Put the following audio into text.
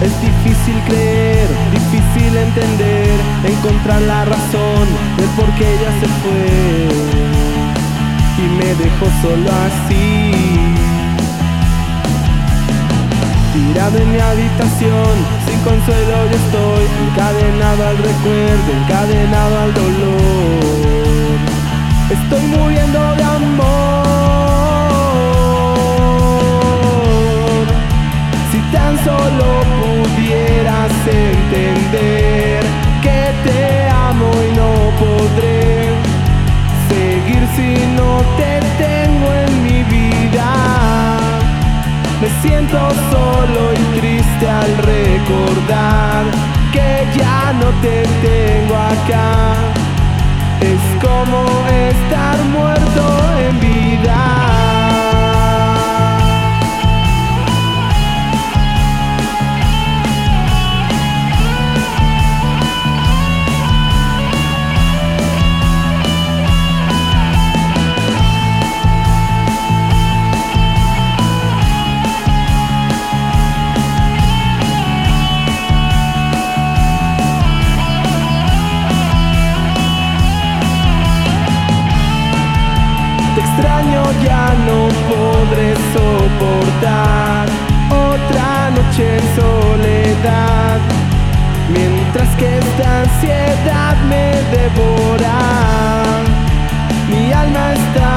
Es difícil creer, difícil entender, encontrar la razón del por qué ella se fue y me dejó solo así. Tirado en mi habitación, sin consuelo yo estoy, encadenado al recuerdo, encadenado al dolor. Estoy muriendo de te tengo acá. Es como estar muerto Extraño, ya no podré soportar otra noche en soledad. Mientras que esta ansiedad me devora, mi alma está